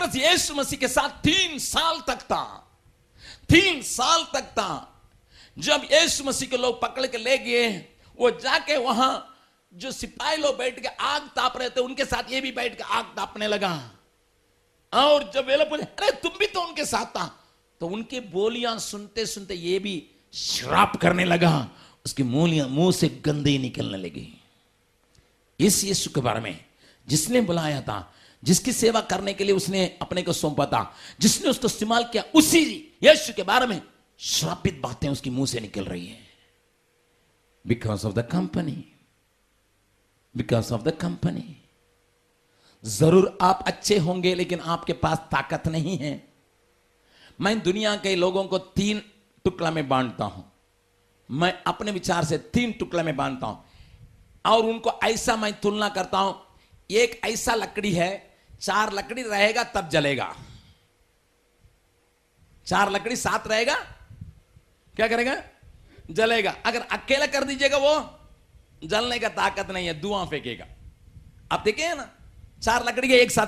पतरस यीशु मसीह के साथ तीन साल तक था। तीन साल तक था। जब यीशु मसीह के लोग पकड़ के ले गए, वो जाके वहाँ जो सिपाही लोग बैठ के आग ताप रहे थे, उनके साथ ये भी बैठ के आग तापने लगा। और जब वे लोग अरे, तुम भी तो उनके साथ था। तो उनकी बोलियाँ सुनते सुनते ये भी श्राप करने लगा। उसकी मूलियाँ, मुँह से गंदी निकलने लगी। इस यीशु के बारे में जिसने बुलाया था जिसकी सेवा करने के लिए उसने अपने को सौंपा था, जिसने उसको इस्तेमाल किया, उसी यीशु के बारे में श्रापित बातें उसकी मुँह से निकल रही है। Because of the company because of the company ज़रूर आप अच्छे होंगे, लेकिन आपके पास ताकत नहीं है। मैं दुनिया के लोगों को तीन टुकड़ा में बांटता हूँ। मैं अपने विचार से तीन टुकड़ा में बांटता हूँ। और उनको ऐसा मैं तुलना करता हूँ, एक ऐसा लकड़ी है चार लकड़ी रहेगा, तब जलेगा। चार लकड़ी साथ रहेगा, क्या करेगा? जलेगा। अगर अकेला कर दीजिएगा वो, जलने का ताकत नहीं है, धुआँ फेंकेगा। आप देखे ना, चार लकड़ी के एक साथ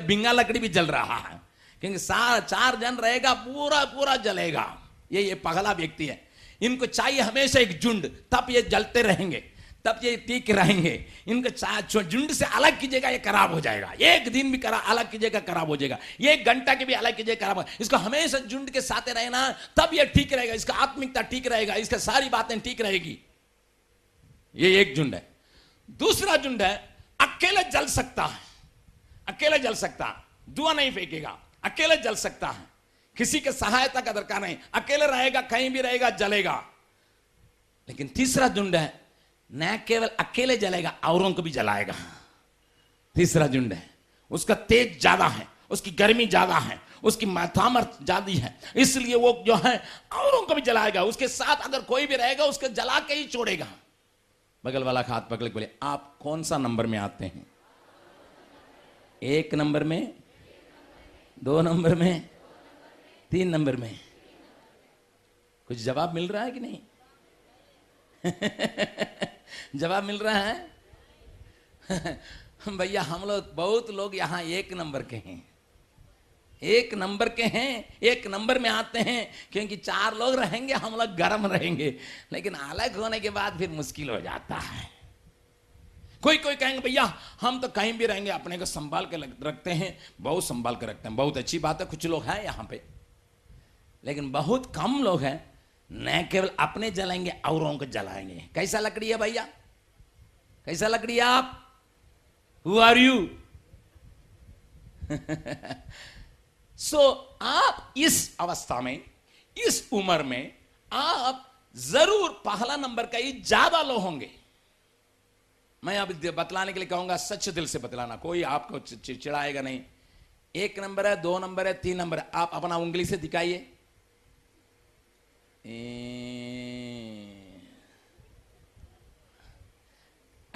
बिंगा लकड़ी भी जल रहा है। क्योंकि सार चार जन रहेगा, पूरा पूरा जलेगा। ये ये पगला व्यक्ति है। इनको चाहिए हमेशा एक झुंड, तब ये जलते रहेंगे। तब ये टीक रहेंगे। इनको झुंड से अलग कीजिएगा, ये खराब हो जाएगा। एक दिन भी करा, अलग कीजिएगा, खराब हो जाएगा। एक घंटा के भी अलग कीजिएगा, खराब हो इसको हमेशा झुंड के साथ रहना, तब ये ठीक रहेगा। इसका आत्मिकता ठीक रहेगा। इसका सारी बातें ठीक रहेगी। ये एक झुंड है। दूसरा झुंड है, अकेले जल सकता है। अकेले जल सकता दुआ नहीं फेंकेगा। अकेले जल सकता है। किसी के सहायता का दरकार नहीं। अकेले रहेगा, कहीं भी रहेगा, जलेगा। लेकिन तीसरा झुंड है न केवल अकेले जलेगा, औरों को भी जलाएगा। तीसरा झुंड है। उसका तेज ज़्यादा है, उसकी गर्मी ज़्यादा है, उसकी सामर्थ ज़्यादा है। इसलिए वो जो है, औरों को भी जलाएगा। उसके साथ अगर कोई भी रहेगा, उसको जला के ही छोड़ेगा। बगल वाला हाथ पकड़ बोले, आप कौन सा नंबर में आते हैं? एक नंबर में, दो नंबर में, तीन नंबर में। कुछ जवाब मिल रहा है कि नहीं? जवाब मिल रहा है? भैया, हम लोग, बहुत लोग यहाँ एक नंबर के हैं। एक नंबर के हैं, एक नंबर में आते हैं, क्योंकि चार लोग रहेंगे, हम लोग गर्म रहेंगे। लेकिन अलग होने के बाद फिर मुश्किल हो जाता है। कोई कोई कहेंगे, भैया, हम तो कहीं भी रहेंगे, अपने को संभाल के रखते हैं, बहुत संभाल के रखते हैं, बहुत अच्छी बात है, कुछ लोग हैं यहाँ पे। लेकिन बहुत कम लोग हैं न केवल अपने जलाएँगे, औरों को जलाएँगे। कैसा लकड़ी है भैया? कैसा लकड़ी है आप? हु आर यू सो आप इस अवस्था में, इस उम्र में, आप ज़रूर पहला नंबर का ही ज़्यादा लो होंगे। मैं अब बतलाने के लिए कहूँगा, सच दिल से बतलाना, कोई आपको चिड़ाएगा नहीं। एक नंबर है, दो नंबर है, तीन नंबर है। आप अपना उंगली से दिखाइए।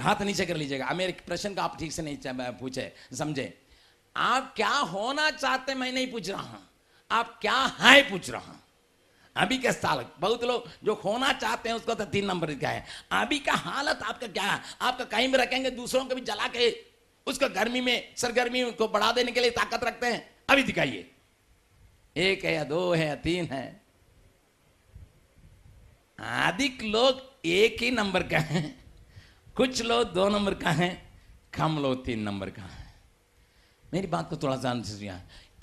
हाथ नीचे कर लीजिएगा। मेरे प्रश्न का आप ठीक से नहीं पूछे, समझे? आप क्या होना चाहते मैं नहीं पूछ रहा हूँ। आप क्या है, पूछ रहा हूँ। अभी के साल, बहुत लोग जो खोना चाहते हैं, उसको तो तीन नंबर का है। अभी का हालत आपका क्या है? आपका कहीं भी रखेंगे, दूसरों को भी जला के उसको गर्मी में, सरगर्मी को बढ़ा देने के लिए ताकत रखते हैं। अभी दिखाइए। एक है या दो है या तीन है? अधिक लोग एक ही नंबर का है। कुछ लोग दो नंबर का है कम लोग तीन नंबर का है। मेरी बात को थोड़ा ध्यान से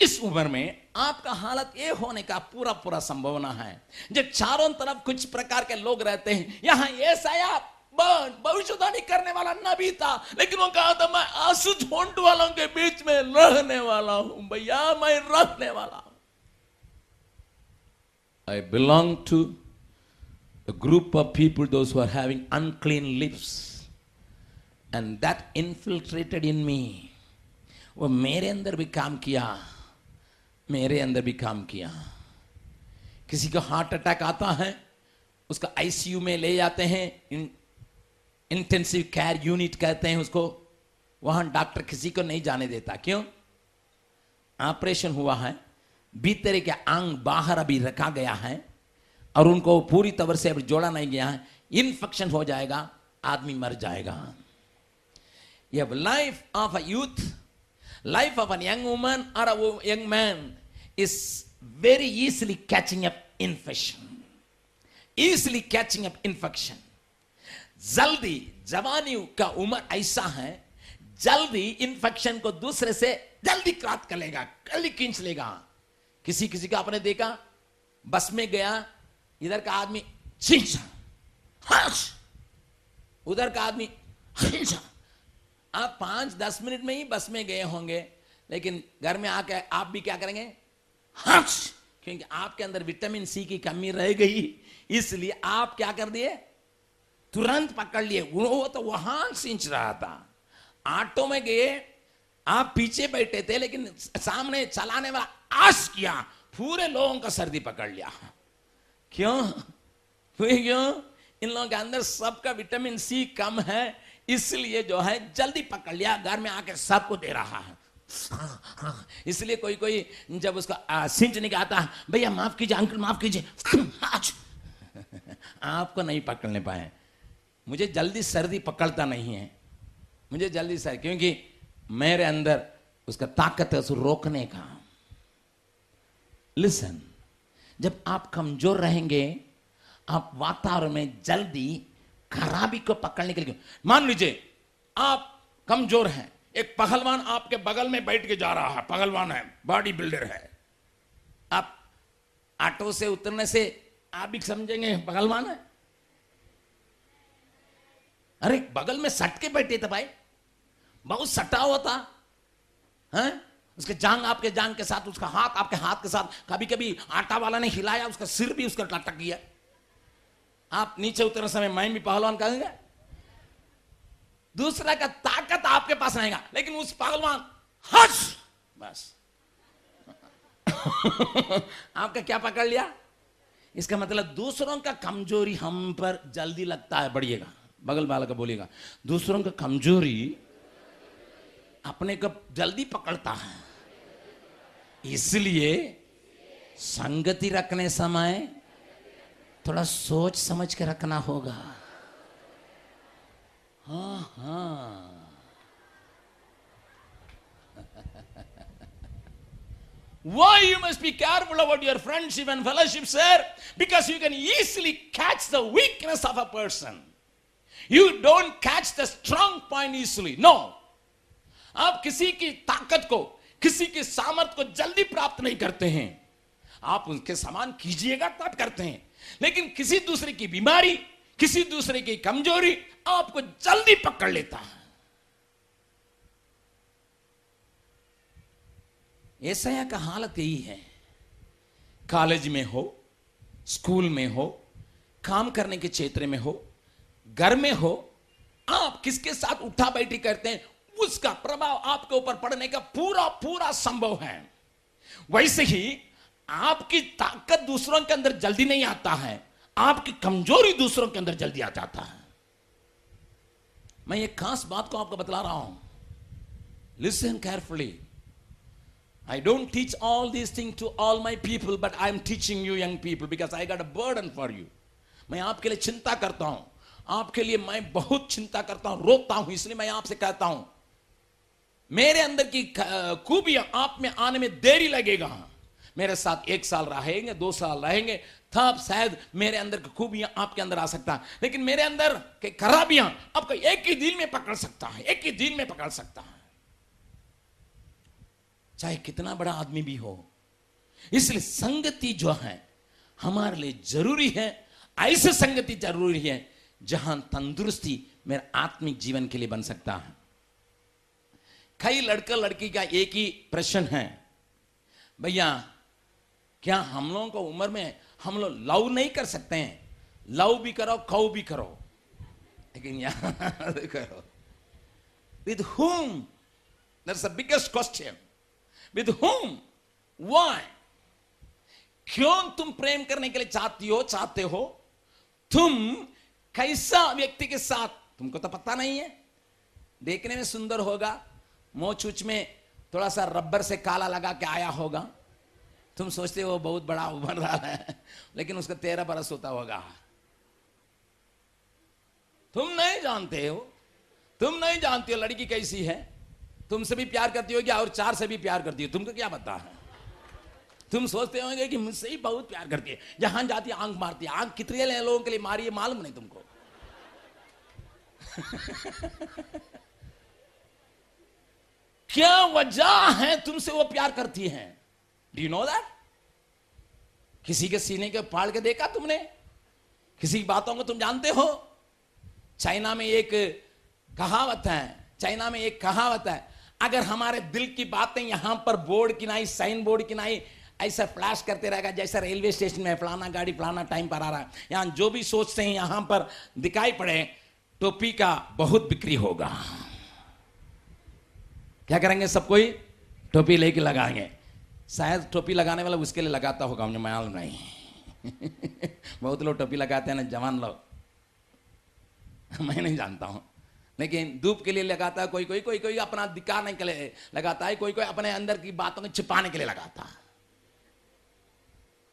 इस उम्र में आपका हालत ये होने का पूरा पूरा संभावना है। जब चारों तरफ़ कुछ प्रकार के लोग रहते हैं यहाँ ये साया भविष्यवाणी करने वाला नबी था लेकिन वो कहा था मैं आँसू झोंड वालों के बीच में रहने वाला हूँ भैया मैं रहने वाला हूँ। I belong to group of of people, those who are and that infiltrated in me. वो मेरे अंदर भी काम किया मेरे अंदर भी काम किया। किसी को हार्ट अटैक आता है उसका आईसीयू में ले जाते हैं इन, इंटेंसिव केयर यूनिट कहते हैं उसको। वहाँ डॉक्टर किसी को नहीं जाने देता। क्यों? ऑपरेशन हुआ है भीतर के अंग बाहर अभी रखा गया है और उनको पूरी तरह से अभी जोड़ा नहीं गया है। इन्फेक्शन हो जाएगा आदमी मर जाएगा। ये life of a youth life of a young woman or a young man is very easily catching up infection. Easily catching up infection. जल्दी, जवानी का उम्र ऐसा है, जल्दी इन्फेक्शन को दूसरे से जल्दी क्रात कर लेगा, जल्दी खींच लेगा। किसी किसी का आपने देखा, बस में गया, इधर का आदमी छींचा उधर का आदमी छींचा आप पाँच दस मिनट में ही बस में गए होंगे। लेकिन घर में आके आप भी क्या करेंगे? हंस! क्योंकि आपके अंदर विटामिन सी की कमी रह गई। इसलिए आप क्या कर दिए? तुरंत पकड़ लिए। वो तो वहाँ सिंच रहा था। ऑटो में गए। आप पीछे बैठे थे, लेकिन सामने चलाने वाला आस किया। पूरे लोगों का सर्दी पकड़ लिया। क्यों? क्यों? इन लोगों के अंदर सबका विटामिन सी कम है। इसलिए जो है, जल्दी पकड़ लिया, घर में आके सबको दे रहा है। इसलिए कोई कोई जब उसका सिंचने का आता है भैया, माफ़ कीजिए, अंकल, माफ़ कीजिए। आज। आपको नहीं पकड़ने पाए। मुझे जल्दी सर्दी पकड़ता नहीं है। मुझे जल्दी सर क्योंकि मेरे अंदर उसका ताकत है उसको रोकने का। लिसन जब आप कमज़ोर रहेंगे, आप वातावरण में जल्दी खराबी को पकड़ने के लिए। मान लीजिए, आप कमज़ोर हैं। एक पहलवान आपके बगल में बैठ के जा रहा है। पहलवान है, बॉडी बिल्डर है। आप ऑटो से उतरने से आप भी समझेंगे पहलवान है। अरे, बगल में सट के बैठे थे भाई। बहुत सटा हुआ था। हैं? उसके जांग आपके जांग के साथ, उसका हाथ आपके हाथ के साथ कभी कभी आटा वाला ने हिलाया, उसका सिर भी उसका लटक गया। आप नीचे उतरने समय मैं भी पहलवान कहेंगे दूसरा का ताकत आपके पास रहेगा, लेकिन उस पहलवान हस बस। आपका क्या पकड़ लिया? इसका मतलब दूसरों का कमज़ोरी हम पर जल्दी लगता है, बढ़िएगा। बगल वाला का बोलेगा दूसरों का कमज़ोरी अपने को जल्दी पकड़ता है। इसलिए संगति रखने समय थोड़ा सोच समझ के रखना होगा हाँ हाँ Why you must be careful about your friendship and fellowship, sir? Because you can easily catch the weakness of a person. You don't catch the strong point easily. No. आप किसी की ताकत को किसी की सामर्थ को जल्दी प्राप्त नहीं करते हैं आप उनके समान कीजिएगा, तब करते हैं। लेकिन किसी दूसरे की बीमारी, किसी दूसरे की कमज़ोरी आपको जल्दी पकड़ लेता है। ऐसा का हालत यही है। कॉलेज में हो, स्कूल में हो, काम करने के क्षेत्र में हो, घर में हो, आप किसके साथ उठा बैठी करते हैं, उसका प्रभाव आपके ऊपर पड़ने का पूरा पूरा संभव है। वैसे ही आपकी ताकत दूसरों के अंदर जल्दी नहीं आता है आपकी कमज़ोरी दूसरों के अंदर जल्दी आ जाता है। मैं एक खास बात को आपको बतला रहा हूँ। Listen carefully I don't teach all these things to all my people, but I'm teaching you young people because I got a burden for you. मैं आपके लिए चिंता करता हूँ। आपके लिए मैं बहुत चिंता करता हूँ रोकता हूँ इसलिए मैं आपसे कहता हूँ। मेरे अंदर की खूबियाँ आप में आने में देरी लगेगा। मेरे साथ एक साल रहेंगे, दो साल रहेंगे, तब शायद मेरे अंदर की खूबियाँ आपके अंदर आ सकता है। लेकिन मेरे अंदर के खराबियाँ आपको एक ही दिन में पकड़ सकता है, एक ही दिन में पकड़ सकता है। चाहे कितना बड़ा आदमी भी हो, इसलिए संगति जो है, हमारे लिए ज़रूरी है, ऐसे संगति ज़रूरी है, जहाँ तंदुरुस्ती मेरे आत्मिक जीवन के लिए बन सकता है। कई लड़का लड़की का एक ही प्रश्न है, भैया क्या हम लोगों को उम्र में हम लोग लव नहीं कर सकते हैं? लव भी करो, कौ भी करो। लेकिन यहाँ करो। With home that's the biggest question with home why क्यों तुम प्रेम करने के लिए चाहती हो, चाहते हो? तुम कैसा व्यक्ति के साथ? तुमको तो पता नहीं है। देखने में सुंदर होगा मोचूच में थोड़ा सा रबर से काला लगा के आया होगा। तुम सोचते हो बहुत बड़ा रहा है, लेकिन उसका तेरह बरस होता होगा। तुम नहीं जानते हो, तुम नहीं जानते हो लड़की कैसी है। तुमसे भी प्यार करती होगी और चार से भी प्यार करती है तुमको क्या पता है? तुम सोचते होंगे कि मुझसे ही बहुत प्यार करती है। जहाँ जाती है, आँख मारती है। आँख कितने लोगों के लिए मारी है, मालूम नहीं तुमको। क्या वजह है तुमसे वो प्यार करती है? डू यू नो दैट किसी के सीने के पाड़ के देखा तुमने? किसी की बातों को तुम जानते हो? चाइना में एक कहावत है, चाइना में एक कहावत है, अगर हमारे दिल की बातें यहाँ पर बोर्ड किनाई साइन बोर्ड किनाई ऐसा फ्लैश करते रहेगा जैसा रेलवे स्टेशन में फलाना गाड़ी, फलाना टाइम पर आ रहा है। यहाँ जो भी सोचते हैं, यहाँ पर दिखाई पड़े, टोपी का बहुत बिक्री होगा। क्या करेंगे सब कोई? टोपी लेके लगाएँगे। शायद टोपी लगाने वाला उसके लिए लगाता होगा, मुझे मालूम नहीं। बहुत लोग टोपी लगाते हैं ना, जवान लोग। मैं नहीं जानता हूँ। लेकिन धूप के लिए लगाता है कोई कोई कोई कोई अपना दिखाने के लिए लगाता है, कोई कोई अपने अंदर की बातों को छिपाने के लिए लगाता। है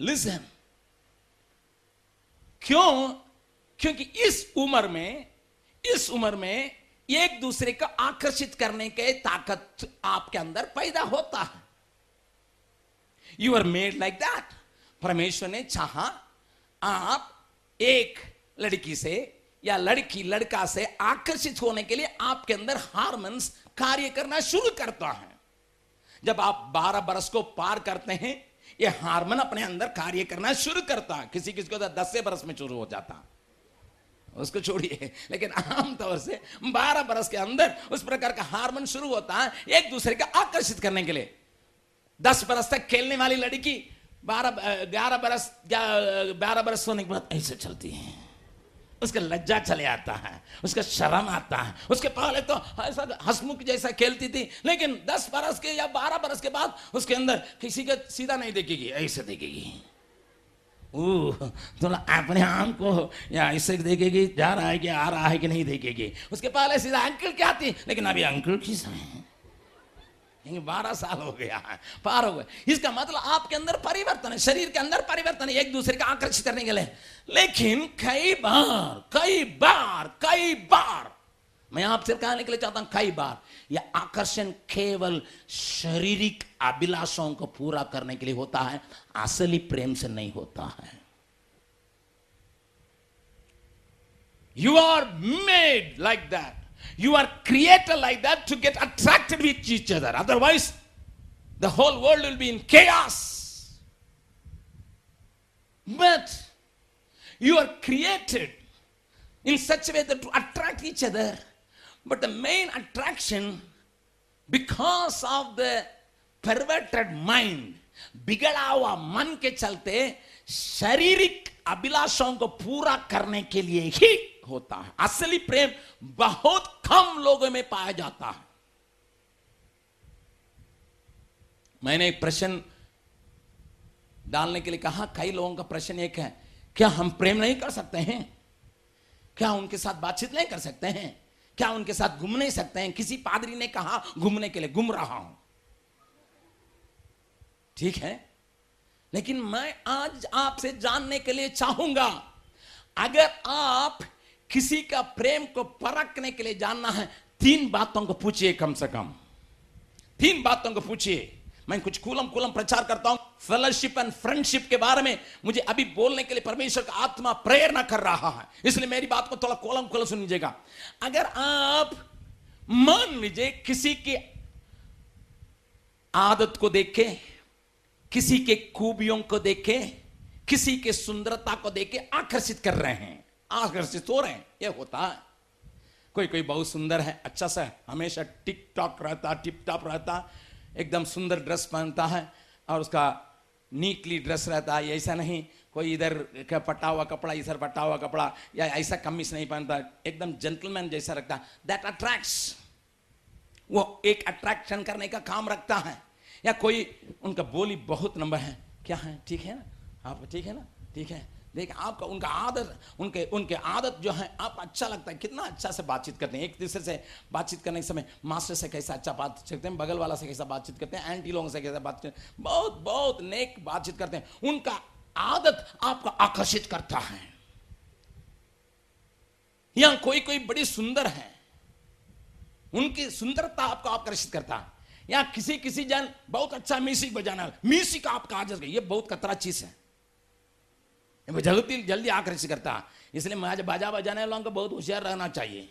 लिसन क्यों? क्योंकि इस उम्र में, इस उम्र में एक दूसरे को आकर्षित करने के ताकत आपके अंदर पैदा होता है। You are made like that परमेश्वर ने चाहा आप एक लड़की से या लड़की, लड़का से आकर्षित होने के लिए आपके अंदर हार्मोन्स कार्य करना शुरू करता है। जब आप 12 बरस को पार करते हैं, ये हार्मोन अपने अंदर कार्य करना शुरू करता है। किसी किसी को तो दस से बरस में शुरू हो जाता। उसको छोड़िए। लेकिन आमतौर से 12 बरस के अंदर उस प्रकार का हार्मोन शुरू होता है एक दूसरे को आकर्षित करने के लिए। दस बरस तक खेलने वाली लड़की, बारह ग्यारह बरस बारह बरस होने के बाद ऐसे चलती है। उसका लज्जा चले आता है, उसका शर्म आता है। उसके पहले तो ऐसा हसमुख जैसा खेलती थी, लेकिन दस बरस के या बारह बरस के बाद उसके अंदर किसी का सीधा नहीं देखेगी, ऐसे देखेगी। तो अपने आम को या ऐसे देखेगी, जा रहा है कि आ रहा है कि नहीं देखेगी। उसके पहले सीधा अंकल क्या आती लेकिन अभी अंकल किस है? बारह साल हो गया है, पार हो गए। इसका मतलब आपके अंदर परिवर्तन है, शरीर के अंदर परिवर्तन है, एक दूसरे का आकर्षित करने के लिए। लेकिन कई बार कई बार कई बार, मैं आपसे कहने के लिए चाहता हूँ, कई बार, यह आकर्षण केवल शारीरिक अभिलाषाओं को पूरा करने के लिए होता है, असली प्रेम से नहीं होता है। You are made like that You are created like that to get attracted with each other. Otherwise, the whole world will be in chaos. But you are created in such a way that to attract each other. But the main attraction, because of the perverted mind, बिगड़ा हुआ मन के चलते शारीरिक अभिलाषों को पूरा करने के लिए ही होता है। असली प्रेम बहुत कम लोगों में पाया जाता है। मैंने एक प्रश्न डालने के लिए कहा, कई लोगों का प्रश्न एक है, क्या हम प्रेम नहीं कर सकते हैं? क्या उनके साथ बातचीत नहीं कर सकते हैं? क्या उनके साथ घूम नहीं सकते हैं? किसी पादरी ने कहा, घूमने के लिए घूम रहा हूँ। ठीक है? लेकिन मैं आज आपसे जानने के लिए चाहूँगा, अगर आप किसी का प्रेम को परखने के लिए जानना है, तीन बातों को पूछिए कम से कम। तीन बातों को पूछिए। मैं कुछ कूलम कूलम प्रचार करता हूँ। फेलोशिप एंड फ्रेंडशिप के बारे में मुझे अभी बोलने के लिए परमेश्वर का आत्मा प्रेरणा कर रहा है। इसलिए मेरी बात को थोड़ा कोलम कोलम सुन लीजिएगा। अगर आप मान लीजिए किसी की आदत को देखे, किसी के खूबियों को देखे, किसी के सुंदरता को देखे, आकर्षित कर रहे हैं। आकर्षित हो रहे हैं। ये होता है। कोई कोई बहुत सुंदर है अच्छा सा हमेशा टिक टॉक रहता टिप टॉप रहता, एकदम सुंदर ड्रेस पहनता है और उसका नीटली ड्रेस रहता है। ऐसा नहीं, कोई इधर का पटा हुआ कपड़ा, इधर पटा हुआ कपड़ा, या ऐसा कमीज नहीं पहनता। एकदम जेंटलमैन जैसा रखता दैट अट्रैक्ट्स वो एक अट्रैक्शन करने का काम रखता है। या कोई, उनका बोली बहुत नंबर है। क्या है? ठीक है ना? आप ठीक है ना? ठीक है। देखिए, आपका, उनका आदत उनके उनके आदत जो है, आप अच्छा लगता है। कितना अच्छा से बातचीत करते हैं। एक दूसरे से बातचीत करने के समय मास्टर से कैसा अच्छा बात करते हैं, बगल वाला से कैसा बातचीत करते हैं एंटी लोगों से कैसा बातचीत बहुत बहुत नेक बातचीत करते हैं। उनका आदत आपको आकर्षित करता है। यहाँ कोई कोई बड़ी सुंदर है। उनकी सुंदरता आपको आकर्षित करता है। या किसी किसी जन, बहुत अच्छा म्यूज़िक बजाना म्यूज़िक आपका आजर ये बहुत खतरा चीज़ है। ये जल्दी जल्दी आकर्षित करता। इसलिए मैं बाजा बजाने वालों को बहुत होशियार रहना चाहिए।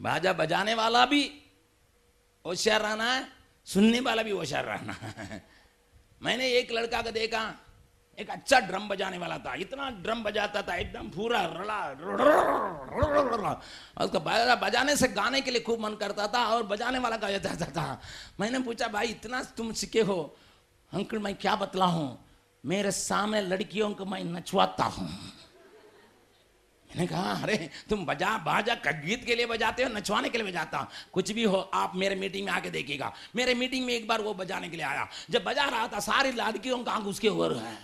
बाजा बजाने वाला भी होशियार रहना है, सुनने वाला भी होशियार रहना है। मैंने एक लड़का को देखा, एक अच्छा ड्रम बजाने वाला था, इतना ड्रम बजाता था, एकदम पूरा रला उसका बाजा बजाने से गाने के लिए खूब मन करता था और बजाने वाला गाया जाता था। मैंने पूछा, भाई, इतना तुम सीखे हो, अंकल, मैं क्या बतला हूँ मेरे सामने लड़कियों को मैं नचवाता हूँ। मैंने कहा, अरे, तुम बजा, बाजा गीत के लिए बजाते हो, नचवाने के लिए बजाता हूँ। कुछ भी हो, आप मेरे मीटिंग में आके देखिएगा। मेरे मीटिंग में एक बार वो बजाने के लिए आया। जब बजा रहा था, सारी लड़कियों का आँख उसके ऊपर है।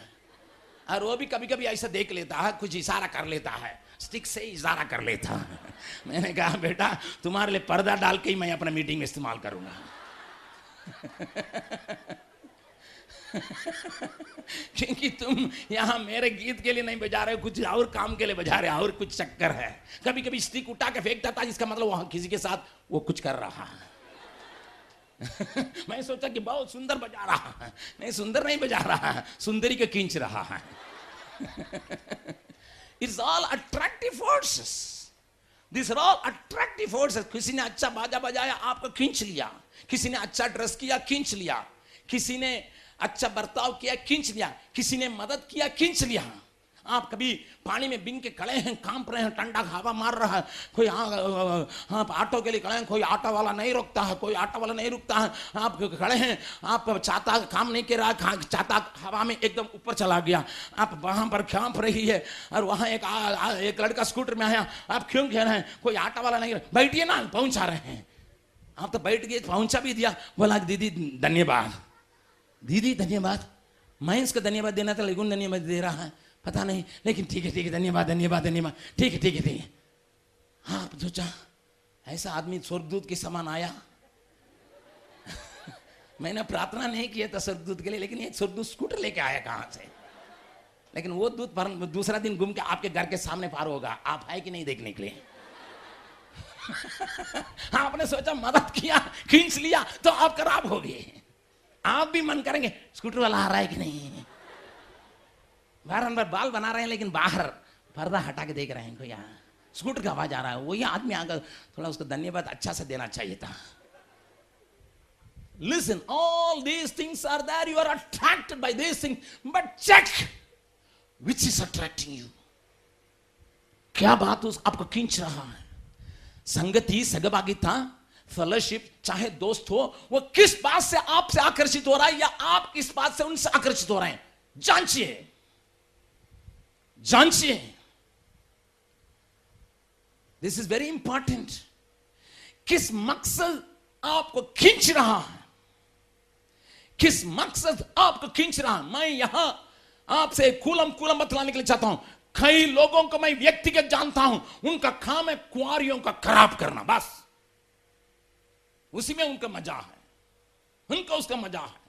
और वो भी कभी कभी ऐसा देख लेता है, कुछ इशारा कर लेता है। स्टिक से इशारा कर लेता है। मैंने कहा, बेटा, तुम्हारे लिए पर्दा डाल के ही मैं अपना मीटिंग में इस्तेमाल करूँगा। क्योंकि तुम यहाँ मेरे गीत के लिए नहीं बजा रहे हो, कुछ और काम के लिए बजा रहे हो, और कुछ चक्कर है। कभी कभी स्टिक उठा के फेंकता था, जिसका मतलब वहाँ किसी के साथ वो कुछ कर रहा है। मैं सोचा कि बहुत सुंदर बजा रहा है। नहीं, सुंदर नहीं बजा रहा है, सुंदरी को खींच रहा है। It's all attractive forces this are all attractive forces किसी ने अच्छा बाजा बजाया, आपको खींच लिया। किसी ने अच्छा ड्रेस किया, खींच लिया। किसी ने अच्छा बर्ताव किया खींच लिया किसी ने मदद किया खींच लिया। आप कभी पानी में बिंग के खड़े हैं काँप रहे हैं ठंडा हवा मार रहा है कोई आप ऑटो के लिए खड़े हैं कोई ऑटो वाला नहीं रुकता है कोई ऑटो वाला नहीं रुकता है आप खड़े हैं आप चाहता काम नहीं कर रहा चाहता हवा में एकदम ऊपर चला गया। आप वहाँ पर काँप रही है और वहाँ एक आ, आ, एक लड़का स्कूटर में आया आप क्यों कह रहे हैं कोई ऑटो वाला नहीं बैठिए ना पहुँचा रहे हैं। आप तो बैठ गए पहुँचा भी दिया। बोला दीदी धन्यवाद। दीदी, धन्यवाद। मैं इसका धन्यवाद देना था लेकिन धन्यवाद दे रहा है। पता नहीं, लेकिन ठीक है ठीक है, धन्यवाद धन्यवाद धन्यवाद। ठीक है ठीक है ठीक है। हाँ सोचा, ऐसा आदमी स्वर्गदूत के समान आया। मैंने प्रार्थना नहीं किया था स्वर्गदूत के लिए, लेकिन एक स्वर्गदूत स्कूटर लेके आया कहाँ से? लेकिन वो दूत दूसरा दिन घूम के आपके घर के सामने पार होगा। आप आए कि नहीं देखने के लिए? आपने सोचा, मदद किया, खींच लिया तो आप खराब हो गए। आप भी मन करेंगे स्कूटर वाला आ रहा है कि नहीं बार अंदर बाल बना रहे हैं लेकिन बाहर पर्दा हटा के देख रहे हैं कोई यहाँ स्कूटर का आवाज़ आ रहा है वही आदमी आकर थोड़ा उसको धन्यवाद अच्छा से देना चाहिए था Listen, all these things are there. You are attracted by these things. But check which is attracting you. क्या बात उस आपको खींच रहा है संगति सगभागिता फेलोशिप चाहे दोस्त हो, वो किस बात से आपसे आकर्षित हो रहा है या आप किस बात से उनसे आकर्षित हो रहे हैं? जांचिए जांचिए दिस इज़ वेरी इंपॉर्टेंट किस मकसद आपको खींच रहा है? किस मकसद आपको खींच रहा है? मैं यहाँ आपसे कुलम कुलम बतलाने के लिए चाहता हूँ। कई लोगों को मैं व्यक्तिगत जानता हूँ। उनका काम है कुआरियों का खराब करना, बस। उसी में उनका मज़ा है उनका उसका मज़ा है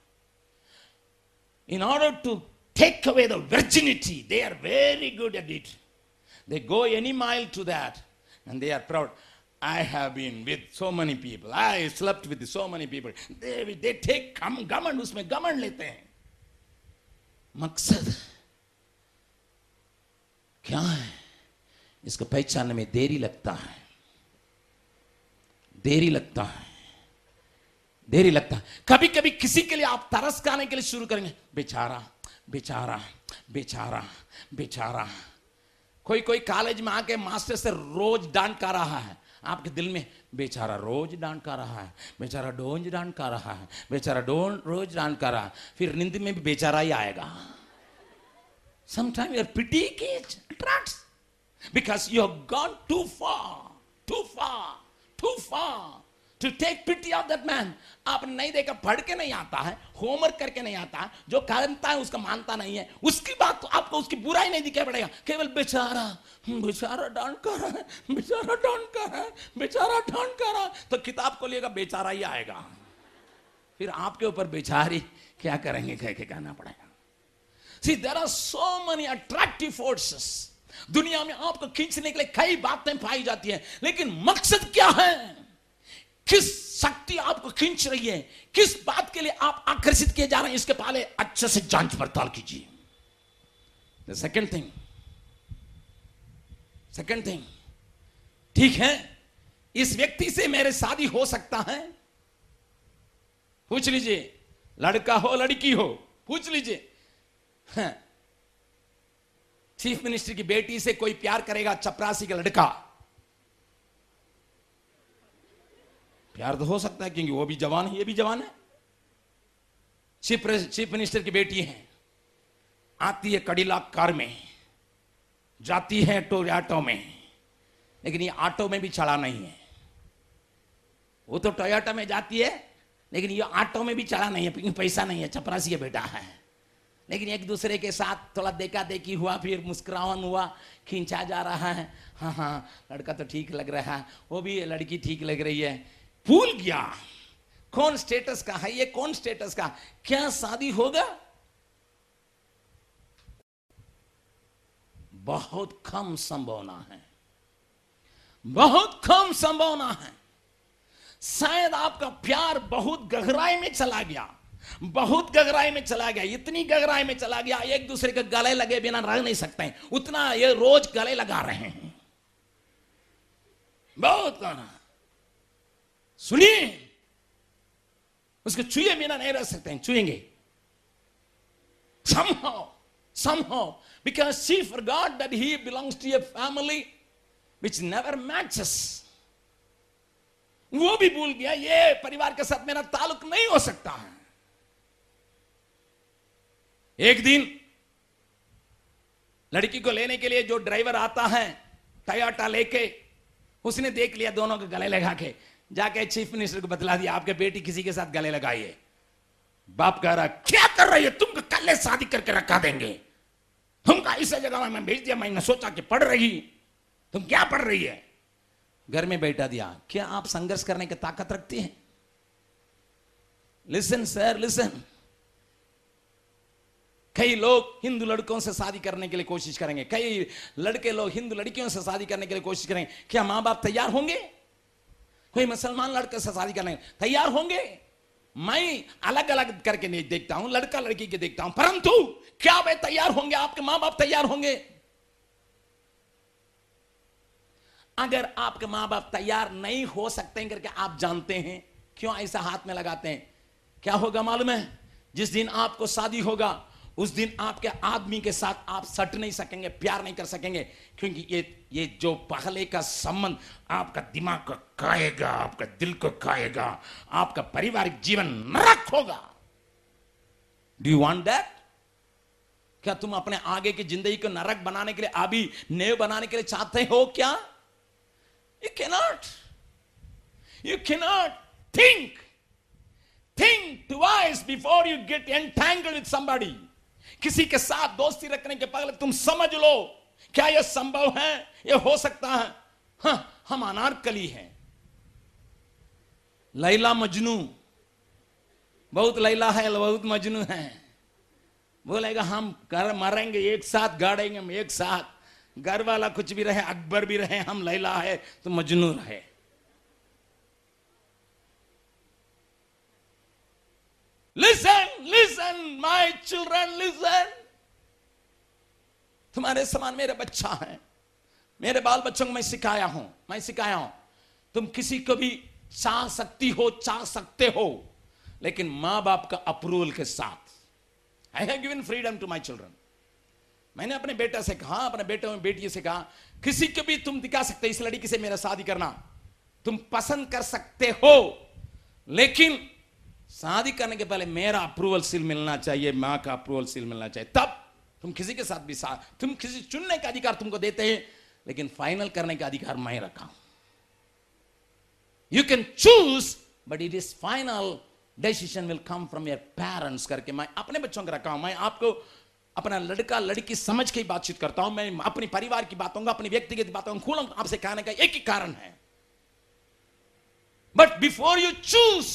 in order to take away the virginity. They are very good at it. They go any mile to that and they are proud. I have been with so many people. I slept with so many people. They, they take गमन उसमें गमन लेते हैं मकसद क्या है इसको पहचानने में देरी लगता है देरी लगता है देरी लगता है। कभी कभी किसी के लिए आप तरस खाने के लिए शुरू करेंगे, बेचारा बेचारा बेचारा बेचारा। कोई कोई कॉलेज में आके मास्टर से रोज डांट का रहा है। आपके दिल में, बेचारा रोज डांट का रहा है, बेचारा डोंज डांट का रहा है, बेचारा डोन रोज डांट का रहा है। फिर नींद में भी बेचारा ही आएगा। Sometime your pity attracts because you have gone too far too far too far to take pity of that man आपने नहीं देखा, पढ़ के नहीं आता है होमवर्क करके नहीं आता है, जो करता है उसका मानता नहीं है। उसकी बात तो आपको उसकी बुराई नहीं दिखाई पड़ेगा। केवल बेचारा बेचारा डांट कर रहा है, बेचारा डांट कर रहा है, बेचारा डांट कर रहा तो किताब को लेगा बेचारा ही आएगा। फिर आपके ऊपर बेचारी क्या करेंगे, कह के कहना पड़ेगा। See there are so many attractive forces दुनिया में आपको खींचने के लिए कई बातें पाई जाती हैं, लेकिन मकसद क्या है? किस शक्ति आपको खींच रही है? किस बात के लिए आप आकर्षित किए जा रहे हैं? इसके पहले अच्छे से जाँच पड़ताल कीजिए। The second thing second thing ठीक है? इस व्यक्ति से मेरे शादी हो सकता है? पूछ लीजिए। लड़का हो, लड़की हो, पूछ लीजिए। हाँ। चीफ मिनिस्टर की बेटी से कोई प्यार करेगा? चपरासी का लड़का। प्यार तो हो सकता है, क्योंकि वो भी जवान है, ये भी जवान है। चीफ मिनिस्टर की बेटी है, आती है कड़ीला कार में, जाती है टोयाटो में, लेकिन ये ऑटो में भी चढ़ा नहीं है। वो तो टोयोटा में जाती है, लेकिन ये ऑटो में भी चढ़ा नहीं है, क्योंकि पैसा नहीं है, चपरासी का बेटा है। लेकिन एक दूसरे के साथ थोड़ा देखा देखी हुआ, फिर मुस्कुरावन हुआ, खींचा जा रहा है। हाँ हाँ लड़का तो ठीक लग रहा है, वो भी लड़की ठीक लग रही है। भूल गया। कौन स्टेटस का है? ये कौन स्टेटस का? क्या शादी होगा? बहुत कम संभावना है। बहुत कम संभावना है। शायद आपका प्यार बहुत गहराई में चला गया। बहुत गहराई में चला गया। इतनी गहराई में चला गया, एक दूसरे के गले लगे बिना रह नहीं सकते उतना ये रोज गले लगा रहे हैं। बहुत कहना सुनिए। उसको छुए बिना नहीं रह सकते हैं। छुएँगे। Somehow somehow, because she forgot that he belongs to a family which never matches, वो भी भूल गया, ये परिवार के साथ मेरा ताल्लुक नहीं हो सकता है। एक दिन, लड़की को लेने के लिए जो ड्राइवर आता है टयाटा लेके, उसने देख लिया दोनों के गले लगा के। जाके चीफ मिनिस्टर को बतला दिया, आपके बेटी किसी के साथ गले लगाइए। बाप कह रहा, क्या कर रही है? तुमको कल शादी करके रखा देंगे। तुमका ऐसा जगह में भेज दिया, मैंने सोचा कि पढ़ रही। तुम क्या पढ़ रही है? घर में बैठा दिया, क्या आप संघर्ष करने की ताकत रखती हैं? लिसन सर लिसन कई लोग हिंदू लड़कों से शादी करने के लिए कोशिश करेंगे। कई लड़के लोग हिंदू लड़कियों से शादी करने के लिए कोशिश करेंगे। क्या माँ बाप तैयार होंगे? कोई मुसलमान लड़के से शादी करने तैयार होंगे? मैं अलग अलग करके नहीं देखता हूँ, लड़का लड़की के देखता हूँ। परंतु क्या वे तैयार होंगे? आपके माँ बाप तैयार होंगे? अगर आपके माँ बाप तैयार नहीं हो सकते हैं, करके आप जानते हैं, क्यों ऐसा हाथ में लगाते हैं? क्या होगा मालूम है? जिस दिन आपको शादी होगा उस दिन आपके आदमी के साथ आप सट नहीं सकेंगे, प्यार नहीं कर सकेंगे, क्योंकि ये ये जो पहले का संबंध आपका दिमाग को खाएगा, आपका दिल को खाएगा, आपका पारिवारिक जीवन नरक होगा। डू यू वॉन्ट दैट क्या तुम अपने आगे की ज़िंदगी को नरक बनाने के लिए अभी नेव बनाने के लिए चाहते हो क्या? You cannot you cannot think think twice before you get entangled with somebody. किसी के साथ दोस्ती रखने के पहले तुम समझ लो क्या यह संभव है? यह हो सकता है। हाँ, हम अनारकली हैं। लैला मजनू बहुत लैला है बहुत मजनू है। बोलेगा हम कर मरेंगे एक साथ गाड़ेंगे हम एक साथ। घर वाला कुछ भी रहे अकबर भी रहे हम लैला है तो मजनू रहे। Listen listen my children listen तुम्हारे समान मेरे बच्चा है। मेरे बाल बच्चों को मैं सिखाया हूँ, मैं सिखाया हूँ। तुम किसी को भी चाह सकती हो, चाह सकते हो, लेकिन माँ बाप का अप्रूवल के साथ। I have given freedom to my children मैंने अपने बेटे से कहा, अपने बेटे और बेटी से कहा, किसी को भी तुम दिखा सकते इस लड़की से मेरा शादी करना। तुम पसंद कर सकते हो, लेकिन शादी करने के पहले मेरा अप्रूवल सील मिलना चाहिए, माँ का अप्रूवल सील मिलना चाहिए। तब तुम किसी के साथ भी साथ तुम किसी चुनने का अधिकार तुमको देते हैं, लेकिन फाइनल करने का अधिकार मैं रखा हूँ। You can choose but it is final decision will come from your parents करके मैं अपने बच्चों को रखा हूँ। मैं आपको अपना लड़का, लड़की समझ के ही बातचीत करता हूँ। मैं अपने परिवार की बातों का अपनी व्यक्तिगत बातों खुला आपसे कहने का एक ही कारण है। बट बिफोर यू चूज़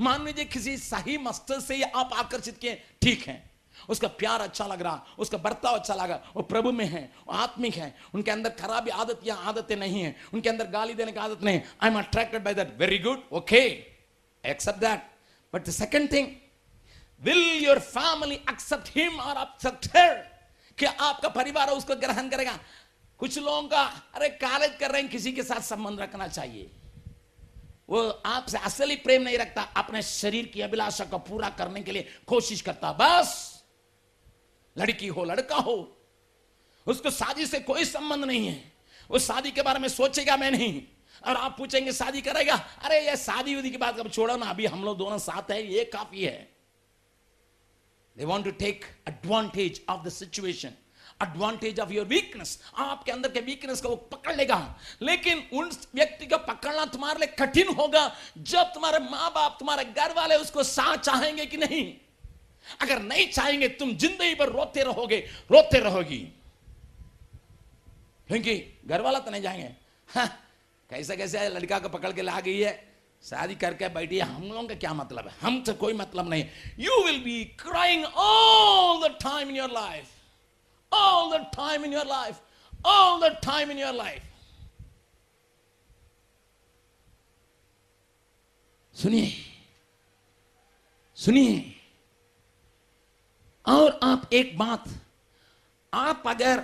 मान लीजिए किसी सही मकसद से आप आकर्षित किए, ठीक है। उसका प्यार अच्छा लग रहा, उसका बर्ताव अच्छा लगा, वो प्रभु में है, वो आत्मिक है, उनके अंदर खराबी आदत या आदतें नहीं है, उनके अंदर गाली देने की आदत नहीं। I am attracted by that very good okay accept that but the second thing will your family accept him और एक्सेप्ट हर क्या आपका परिवार उसको ग्रहण करेगा? कुछ लोगों का, अरे कॉलेज कर रहे हैं, किसी के साथ संबंध रखना चाहिए। वो आपसे असली प्रेम नहीं रखता, अपने शरीर की अभिलाषा को पूरा करने के लिए कोशिश करता, बस। लड़की हो, लड़का हो, उसको शादी से कोई संबंध नहीं है। वो शादी के बारे में सोचेगा मैं नहीं। और आप पूछेंगे, शादी करेगा? अरे, ये शादी उदी की बात कब छोड़ो ना, अभी हम लोग दोनों साथ है, ये काफ़ी है। They want to take advantage of the situation advantage of your weakness आपके अंदर के वीकनेस को वो पकड़ लेगा। लेकिन उन व्यक्ति को पकड़ना तुम्हारे लिए कठिन होगा। जब तुम्हारे माँ बाप तुम्हारे घर वाले उसको साथ चाहेंगे कि नहीं? अगर नहीं चाहेंगे तुम ज़िंदगी पर रोते रहोगे रोते रहोगी। क्योंकि घर वाला तो नहीं जाएँगे। हाँ, कैसे कैसे लड़का को पकड़ के ला गई है? शादी करके बैठी है। हम लोगों का क्या मतलब है? हमसे कोई मतलब नहीं। You will be crying all the time in your life all the time in your life. All the time in your life. सुनिए सुनिए और आप एक बात, आप अगर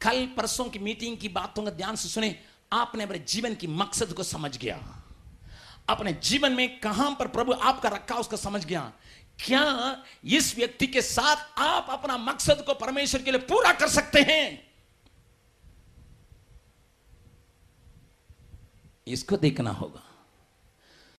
कल परसों की मीटिंग की बातों का ध्यान से सुने, आपने अपने जीवन की मकसद को समझ गया अपने जीवन में कहाँ पर प्रभु आपका रखा उसको समझ गया क्या इस व्यक्ति के साथ आप अपना मकसद को परमेश्वर के लिए पूरा कर सकते हैं? इसको देखना होगा।